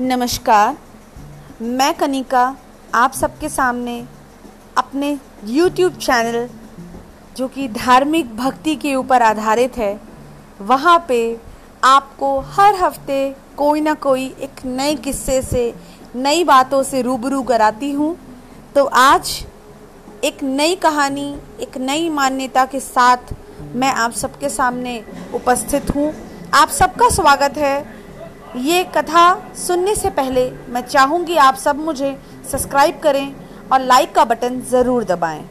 नमस्कार, मैं कनिका आप सबके सामने अपने YouTube चैनल जो कि धार्मिक भक्ति के ऊपर आधारित है, वहाँ पे आपको हर हफ़्ते कोई ना कोई एक नए किस्से से, नई बातों से रूबरू कराती हूँ। तो आज एक नई कहानी, एक नई मान्यता के साथ मैं आप सबके सामने उपस्थित हूँ। आप सबका स्वागत है। ये कथा सुनने से पहले मैं चाहूँगी आप सब मुझे सब्सक्राइब करें और लाइक का बटन ज़रूर दबाएँ।